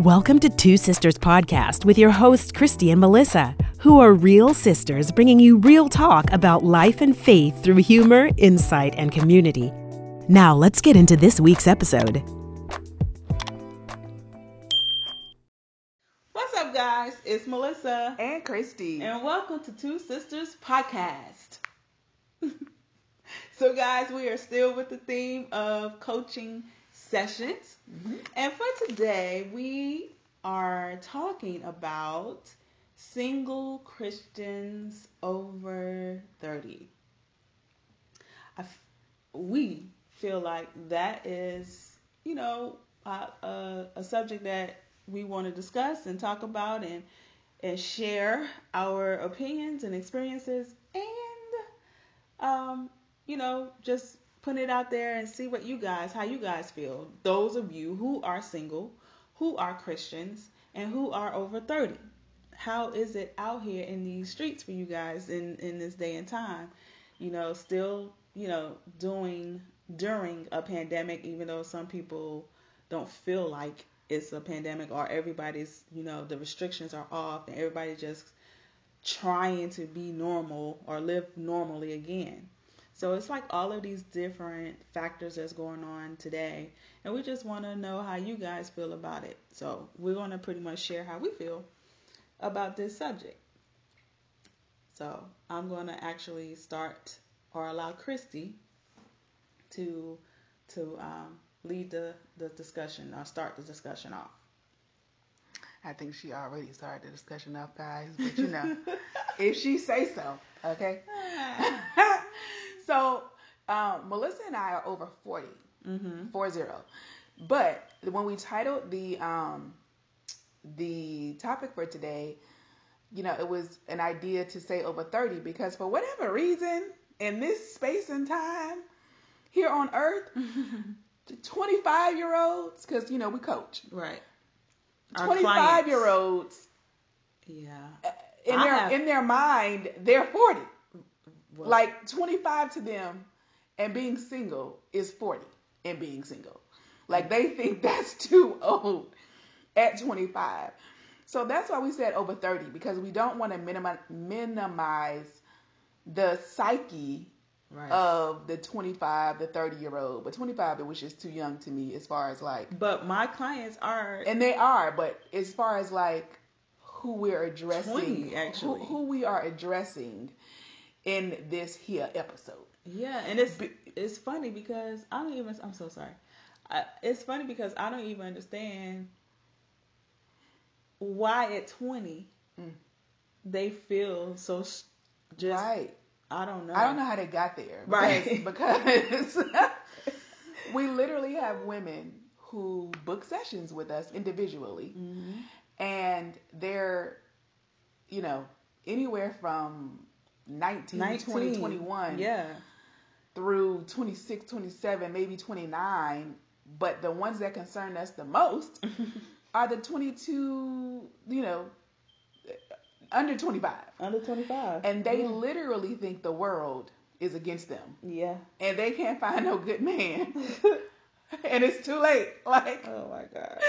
Welcome to Two Sisters Podcast with your hosts, Christy and Melissa, who are real sisters bringing you real talk about life and faith through humor, insight, and community. Now, let's get into this week's episode. What's up, guys? It's Melissa, and Christy. and welcome to Two Sisters Podcast. so, guys, we are still with the theme of coaching sessions. And for today, we are talking about single Christians over 30. I f- we feel like that is, you know, a, a, a subject that we want to discuss and talk about and and share our opinions and experiences and um, you know, just put it out there and see what you guys, how you guys feel. Those of you who are single, who are Christians, and who are over 30. How is it out here in these streets for you guys in, in this day and time? You know, still, you know, doing during a pandemic, even though some people don't feel like it's a pandemic or everybody's, you know, the restrictions are off and everybody just trying to be normal or live normally again. So it's like all of these different factors that's going on today, and we just want to know how you guys feel about it. So we're going to pretty much share how we feel about this subject. So I'm going to actually start or allow Christy to to um, lead the, the discussion or start the discussion off. I think she already started the discussion off, guys. But you know, if she say so, okay. so um, Melissa and I are over 40 Mm-hmm. four zero. But when we titled the um, the topic for today, you know, it was an idea to say over thirty because for whatever reason, in this space and time here on Earth, twenty five year olds, because you know we coach, Right. Our twenty five clients. year olds Yeah. in I their have- in their mind they're 40 Like 25 to them and being single is 40 and being single like they think that's too old at 25 so that's why we said over 30 because we don't want to minimi- minimize the psyche right. of the 25 the 30 year old but 25 which is too young to me as far as like but my clients are and they are but as far as like who we're addressing 20, actually. who, who we are addressing in this here episode Yeah, and it's it's funny because I don't even. I'm so sorry. I, it's funny because I don't even understand why at 20 Mm. they feel so just. right I don't know. i don't know how they got there Right. because, because we literally have women who book sessions with us individually hmm and they're you know anywhere from 19, 19, 20 21 Yeah. through 26, 27, maybe 29, but the ones that concern us the most are the 22, you know, under 25. Under 25. And they yeah. literally think the world is against them. Yeah. And they can't find no good man. and it's too late. Like, Oh my god.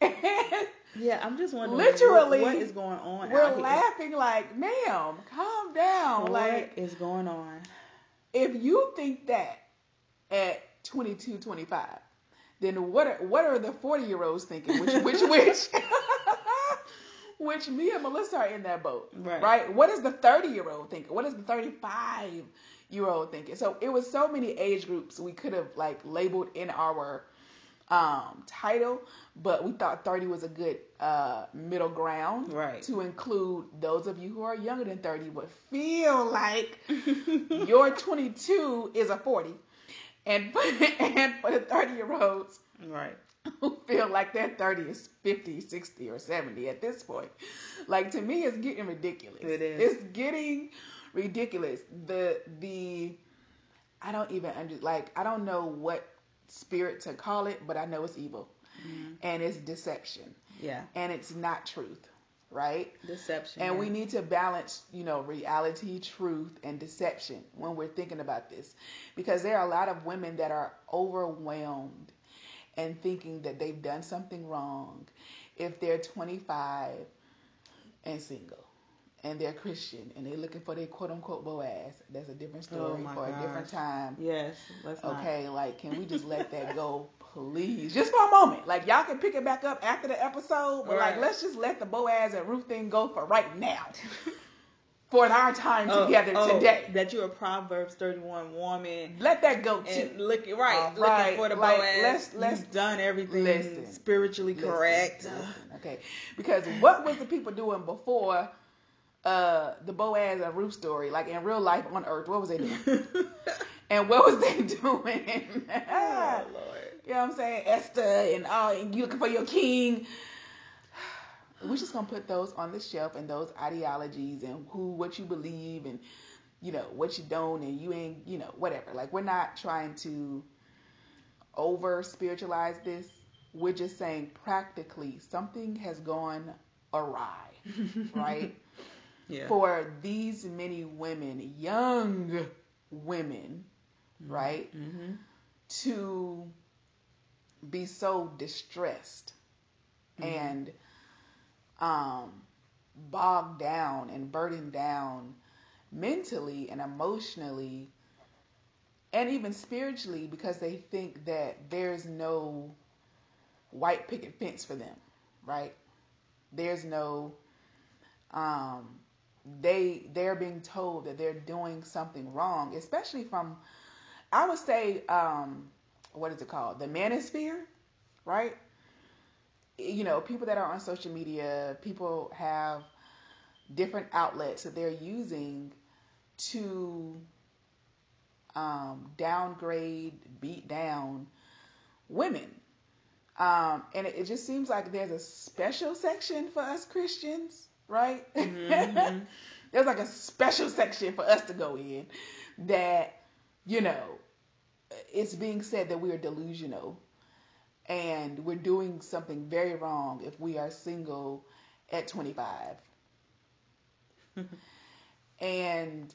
Yeah, I'm just wondering. Literally, what, what is going on? we're laughing like, ma'am, calm down. What Like, is going on? if you think that at 22, 25, then what are, what are the 40 year olds thinking? Which, which, which, which me and Melissa are in that boat, right? Right. What is the 30 year old thinking? What is the 35 year old thinking? So it was so many age groups we could have like labeled in our um, title, but we thought 30 was a good uh, middle ground Right. to include those of you who are younger than 30 but feel like your 22 is a 40 and and for the 30 year olds Right. who feel like their 30 is 50 60 or 70 at this point like to me it's getting ridiculous It is. it's getting ridiculous the the i don't even under like i don't know what spirit to call it but i know it's evil Mhm. and it's deception Yeah. and it's not truth right Deception. and yeah. we need to balance, you know, reality, truth, and deception when we're thinking about this. Because there are a lot of women that are overwhelmed and thinking that they've done something wrong if they're 25 and single and they're Christian and they're looking for their quote unquote Boaz. That's a different oh story Oh for a different time. Yes, let's not. Okay, like can we just let that go, please? Just for a moment. Like y'all can pick it back up after the episode, but like let's just let the Boaz and Ruth thing go for right now. for our time Oh, together oh, today. That you're a Proverbs 31 woman. Let that go too. And looking right, All looking right, for the like, Boaz. let's- let's- You've done everything listen, spiritually Listen, correct. listen, okay, because what was the people doing before uh the Boaz and Ruth story? Like in real life on Earth, what was they doing? and what was they doing? oh Lord. You know what I'm saying? Esther and all, and you looking for your king. We're just gonna put those on the shelf and those ideologies and who, what you believe and you know what you don't and you ain't, you know, whatever. Like we're not trying to over spiritualize this. We're just saying practically something has gone awry, right? Yeah. For these many women, young women, right? hmm to be so distressed Mm-hmm. and um, bogged down and burdened down mentally and emotionally and even spiritually because they think that there's no white picket fence for them, right? There's no um they they're being told that they're doing something wrong, especially from I would say um what is it called? The manosphere, right? You know, people that are on social media, people have different outlets that they're using to um, downgrade, beat down women. Um, and it, it just seems like there's a special section for us Christians, right? Mhm. there's like a special section for us to go in that, you know, it's being said that we are delusional and we're doing something very wrong if we are single at 25. and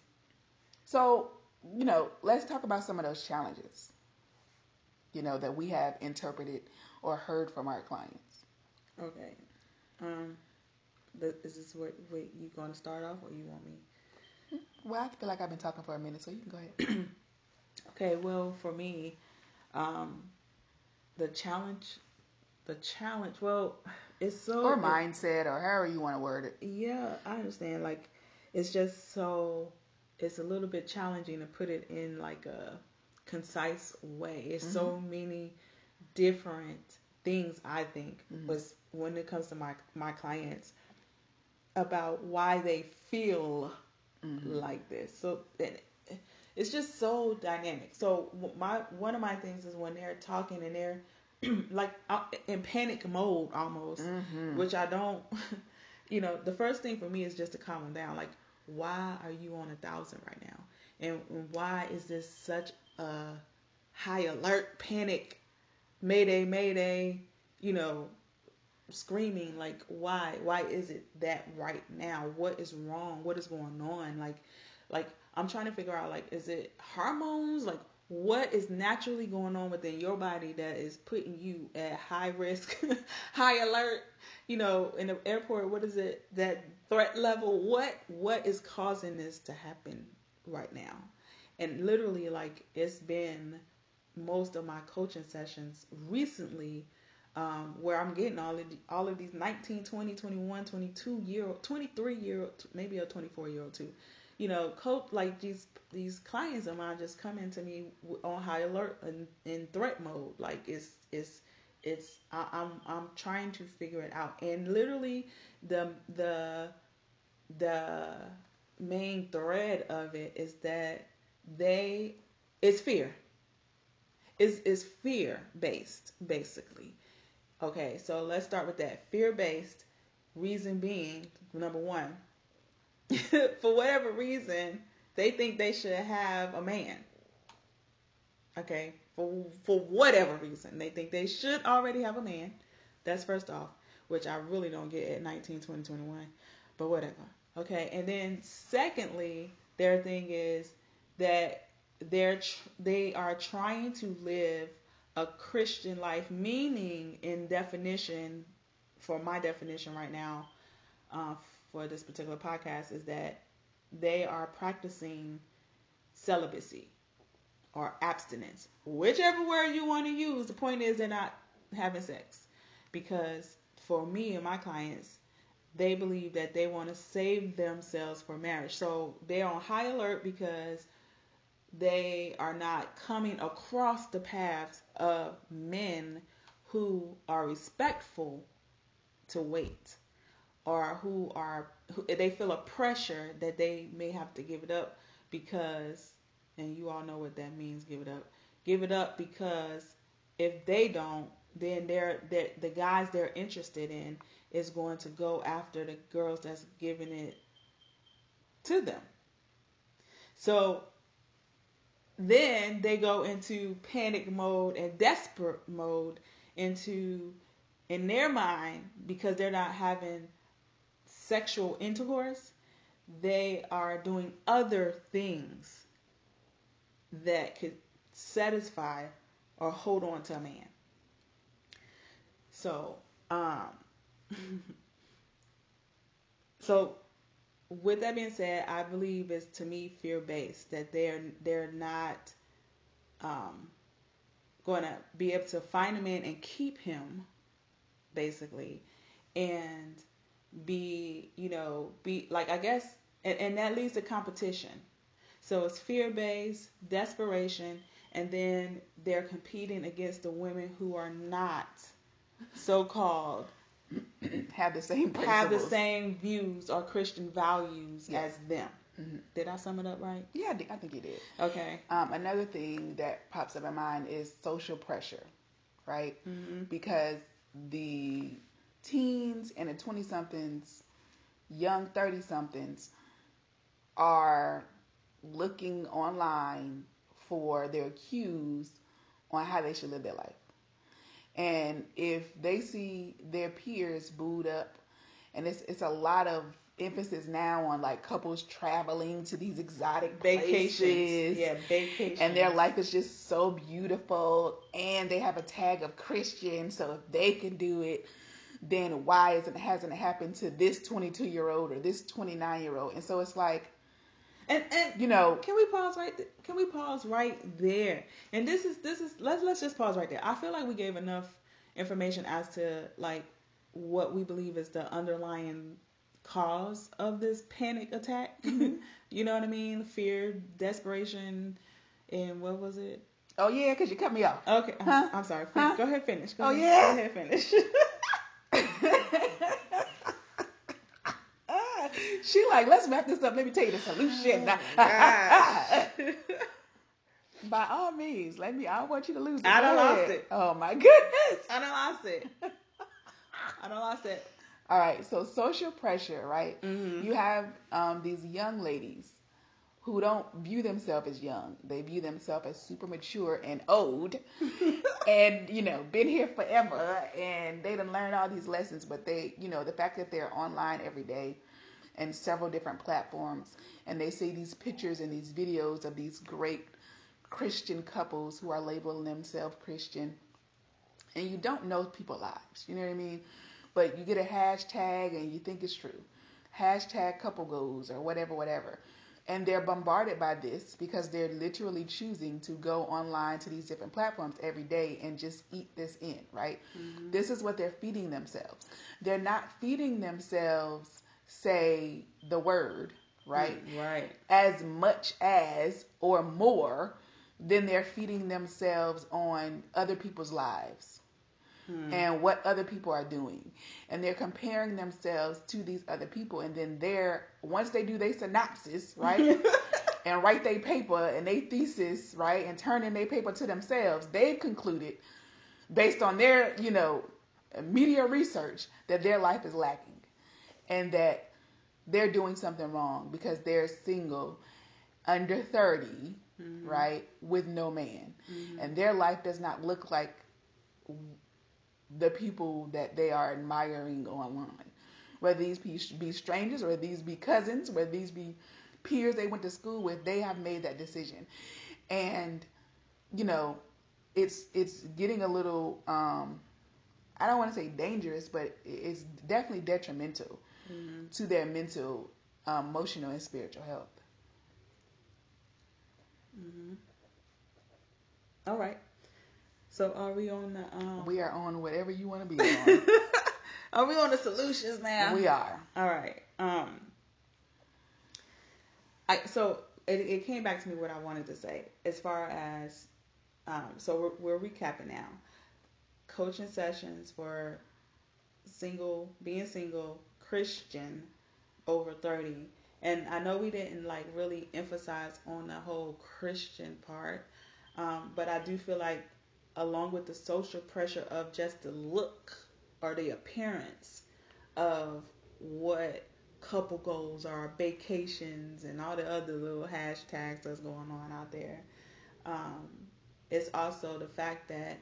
so, you know, let's talk about some of those challenges, you know, that we have interpreted or heard from our clients. Okay. Um, is this what, what you going to start off, or you want me? Well, I feel like I've been talking for a minute, so you can go ahead. Okay. Well, for me, um, the challenge, the challenge. Well, it's so or mindset, or however you want to word it. Yeah, I understand. Like, it's just so. It's a little bit challenging to put it in like a concise way. It's so many different things. I think was when it comes to my my clients about why they feel mm-hmm. like this. So it's just so dynamic. So my one of my things is when they're talking and they're like uh, in panic mode almost, mm-hmm. which I don't. You know, the first thing for me is just to calm them down. Like, why are you on a thousand right now? And why is this such a high alert, panic, mayday, mayday? You know, screaming like why why is it that right now? What is wrong? What is going on? Like like i'm trying to figure out like is it hormones? Like what is naturally going on within your body that is putting you at high risk high alert? You know in the airport what is it that threat level? What what is causing this to happen right now? And literally like it's been most of my coaching sessions recently um, where I'm getting all of the, all of these 19, 20, 21, 22 year 23 year maybe a 24 year old too. You know, coach like these these clients of mine just come into me on high alert and in threat mode. Like it's it's it's I, I'm I'm trying to figure it out. And literally the the the main thread of it is that they it's fear. Is is fear based basically. Okay, so let's start with that. Fear based, reason being, number one, for whatever reason, they think they should have a man. Okay, for for whatever reason, they think they should already have a man. That's first off, which I really don't get at 19, 20, 21, but whatever. Okay, and then secondly, their thing is that they're tr- they are trying to live a Christian life, meaning in definition, for my definition right now, uh, for this particular podcast, is that they are practicing celibacy or abstinence, whichever word you want to use. The point is they're not having sex because for me and my clients, they believe that they want to save themselves for marriage. So they're on high alert because they are not coming across the paths of men who are respectful to wait or who are who, they feel a pressure that they may have to give it up because and you all know what that means give it up. Give it up because if they don't then they're, they're the guys they're interested in is going to go after the girls that's giving it to them. So then they go into panic mode and desperate mode into in their mind because they're not having sexual intercourse they are doing other things that could satisfy or hold on to a man. So um so with that being said, I believe it's to me fear based that they're they're not um, going to be able to find a man and keep him, basically, and be you know be like I guess and, and that leads to competition. So it's fear based, desperation, and then they're competing against the women who are not so called have the same have the same views or Christian values yes. as them. Mm-hmm. Did I sum it up right? Yeah, I think you did. Okay. Um, another thing that pops up in mind is social pressure, right? Mm-hmm. Because the teens and the 20 somethings, young 30 somethings, are looking online for their cues on how they should live their life. And if they see their peers booed up, and it's it's a lot of emphasis now on like couples traveling to these exotic vacations. Places, yeah, vacations. And their life is just so beautiful and they have a tag of Christian, so if they can do it, then why isn't hasn't it happened to this 22 year old or this 29 year old? And so it's like and and you know, can we pause right? Th- can we pause right there? And this is this is let's let's just pause right there. I feel like we gave enough information as to like what we believe is the underlying cause of this panic attack. Mm-hmm. you know what I mean? Fear, desperation, and what was it? Oh yeah, because you cut me off. Okay, huh? I'm, I'm sorry. Huh? Go ahead, finish. Go oh ahead. yeah. Go ahead, finish. She like, let's wrap this up. Let me tell you the solution. Oh, By all means, let me. I don't want you to lose it. I don't lost it. Oh my goodness. I don't lost it. I don't lost it. All right. So social pressure, right? Mm-hmm. You have um, these young ladies who don't view themselves as young. They view themselves as super mature and old, and you know, been here forever, and they done learned all these lessons. But they, you know, the fact that they're online every day and several different platforms, and they see these pictures and these videos of these great Christian couples who are labeling themselves Christian, and you don't know people's lives. You know what I mean? But you get a hashtag and you think it's true. Hashtag couple goals or whatever, whatever. And they're bombarded by this because they're literally choosing to go online to these different platforms every day and just eat this in, right? Mm-hmm. This is what they're feeding themselves. They're not feeding themselves say the word, right? Right. As much as or more than they're feeding themselves on other people's lives hmm. and what other people are doing. And they're comparing themselves to these other people. And then they're, once they do their synopsis, right? and write their paper and their thesis, right? And turn in their paper to themselves, they've concluded based on their, you know, media research that their life is lacking and that they're doing something wrong because they're single under 30 mm-hmm. right with no man mm-hmm. and their life does not look like the people that they are admiring online whether these be strangers or these be cousins whether these be peers they went to school with they have made that decision and you know it's it's getting a little um I don't want to say dangerous, but it's definitely detrimental Mm-hmm. to their mental, um, emotional, and spiritual health. Mm-hmm. All right. So are we on the um? We are on whatever you want to be on. are we on the solutions now? we are. All right. Um. I so it, it came back to me what I wanted to say as far as um. So we're we're recapping now. Coaching sessions for single, being single, Christian, over thirty, and I know we didn't like really emphasize on the whole Christian part, um, but I do feel like along with the social pressure of just the look or the appearance of what couple goals are, vacations, and all the other little hashtags that's going on out there. Um, it's also the fact that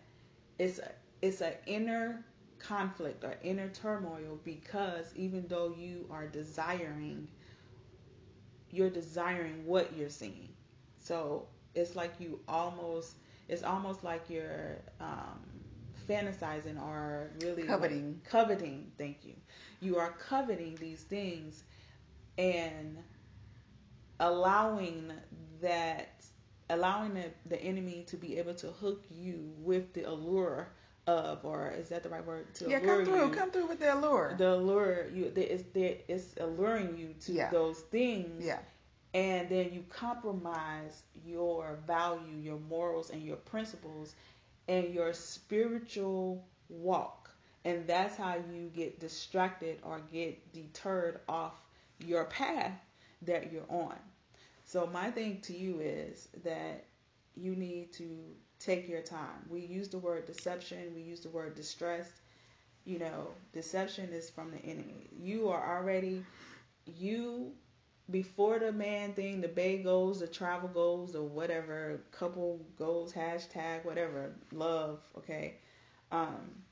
it's a, it's an inner conflict or inner turmoil because even though you are desiring, you're desiring what you're seeing. So it's like you almost it's almost like you're um, fantasizing or really Coveting. coveting. Thank you. You are coveting these things and allowing that allowing the, the enemy to be able to hook you with the allure of or is that the right word to Yeah, come through. you Come through with the allure. the allure you there it's alluring you to Yeah. those things yeah. and then you compromise your value, your morals, and your principles and your spiritual walk. And that's how you get distracted or get deterred off your path that you're on. So, my thing to you is that you need to take your time. We use the word deception, we use the word distress. You know, deception is from the enemy. You are already, you before the man thing, the bay goes, the travel goes, or whatever, couple goes, hashtag, whatever, love, okay. Um,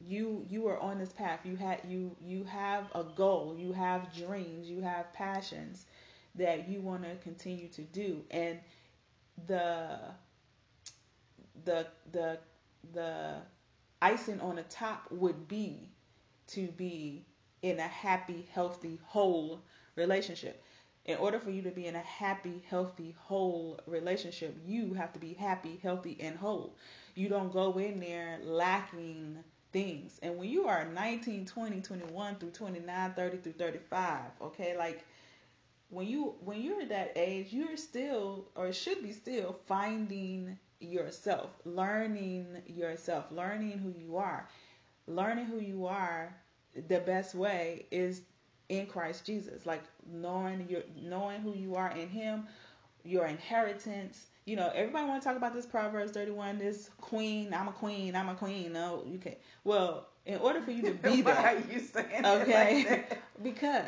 you you are on this path. You had you you have a goal, you have dreams, you have passions that you want to continue to do, and the the the the icing on the top would be to be in a happy, healthy, whole relationship. In order for you to be in a happy, healthy, whole relationship, you have to be happy, healthy, and whole. You don't go in there lacking things. And when you are 19, 20, 21 through 29, 30 through 35, okay, like when you when you're at that age, you're still or should be still finding yourself, learning yourself, learning who you are. Learning who you are, the best way is in Christ Jesus. Like knowing your knowing who you are in him, your inheritance. You know, everybody want to talk about this Proverbs 31, this queen, I'm a queen, I'm a queen. No, you can't. Well, in order for you to be that, are you saying okay, like because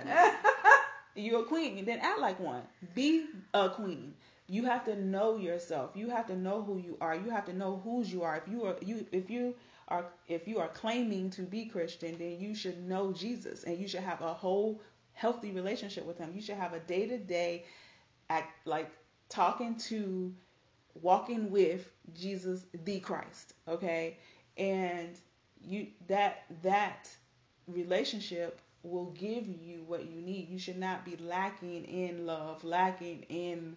you're a queen, then act like one. Be a queen. You have to know yourself. You have to know who you are. You have to know whose you are. If you are you if you are if you are claiming to be Christian, then you should know Jesus and you should have a whole healthy relationship with him. You should have a day-to-day act like talking to walking with Jesus the Christ, okay? And you that that relationship will give you what you need. You should not be lacking in love, lacking in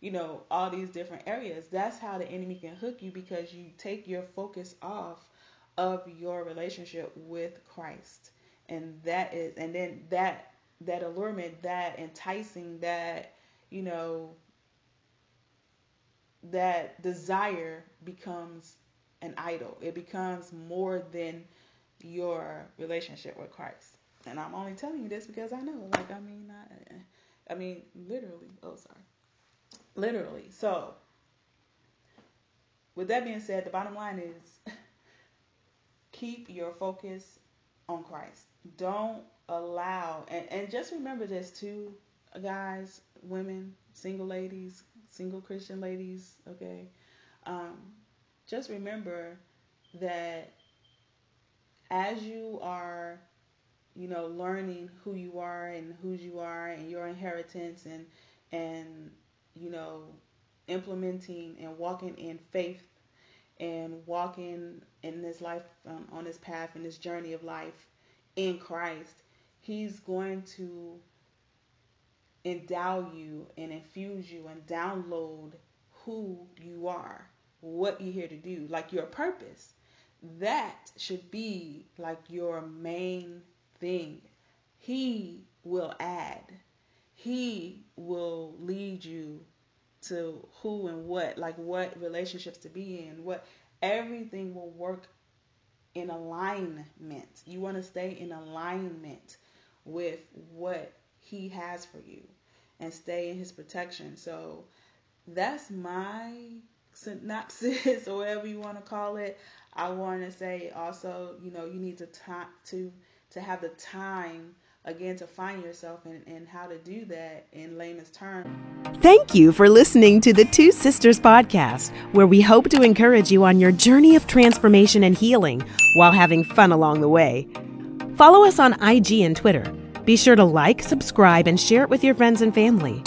you know all these different areas. That's how the enemy can hook you because you take your focus off of your relationship with Christ. And that is and then that that allurement, that enticing, that you know that desire becomes an idol. It becomes more than your relationship with Christ. And I'm only telling you this because I know. Like I mean, I, I mean literally. Oh, sorry. Literally. So, with that being said, the bottom line is keep your focus on Christ. Don't allow and, and just remember this too, guys, women, single ladies, single Christian ladies, okay? Um, just remember that as you are, you know, learning who you are and whose you are and your inheritance and and you know, implementing and walking in faith and walking in this life um, on this path in this journey of life in Christ, He's going to endow you and infuse you and download who you are, what you're here to do, like your purpose. That should be like your main thing. He will add. He will lead you to who and what, like what relationships to be in, what everything will work in alignment. You want to stay in alignment with what he has for you and stay in his protection. So that's my synopsis or whatever you want to call it. I want to say also, you know, you need to time to to have the time again to find yourself and, and how to do that in layman's terms. Thank you for listening to the Two Sisters podcast, where we hope to encourage you on your journey of transformation and healing while having fun along the way. Follow us on IG and Twitter. Be sure to like, subscribe, and share it with your friends and family.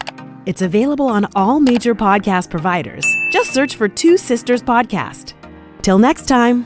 It's available on all major podcast providers. Just search for Two Sisters Podcast. Till next time.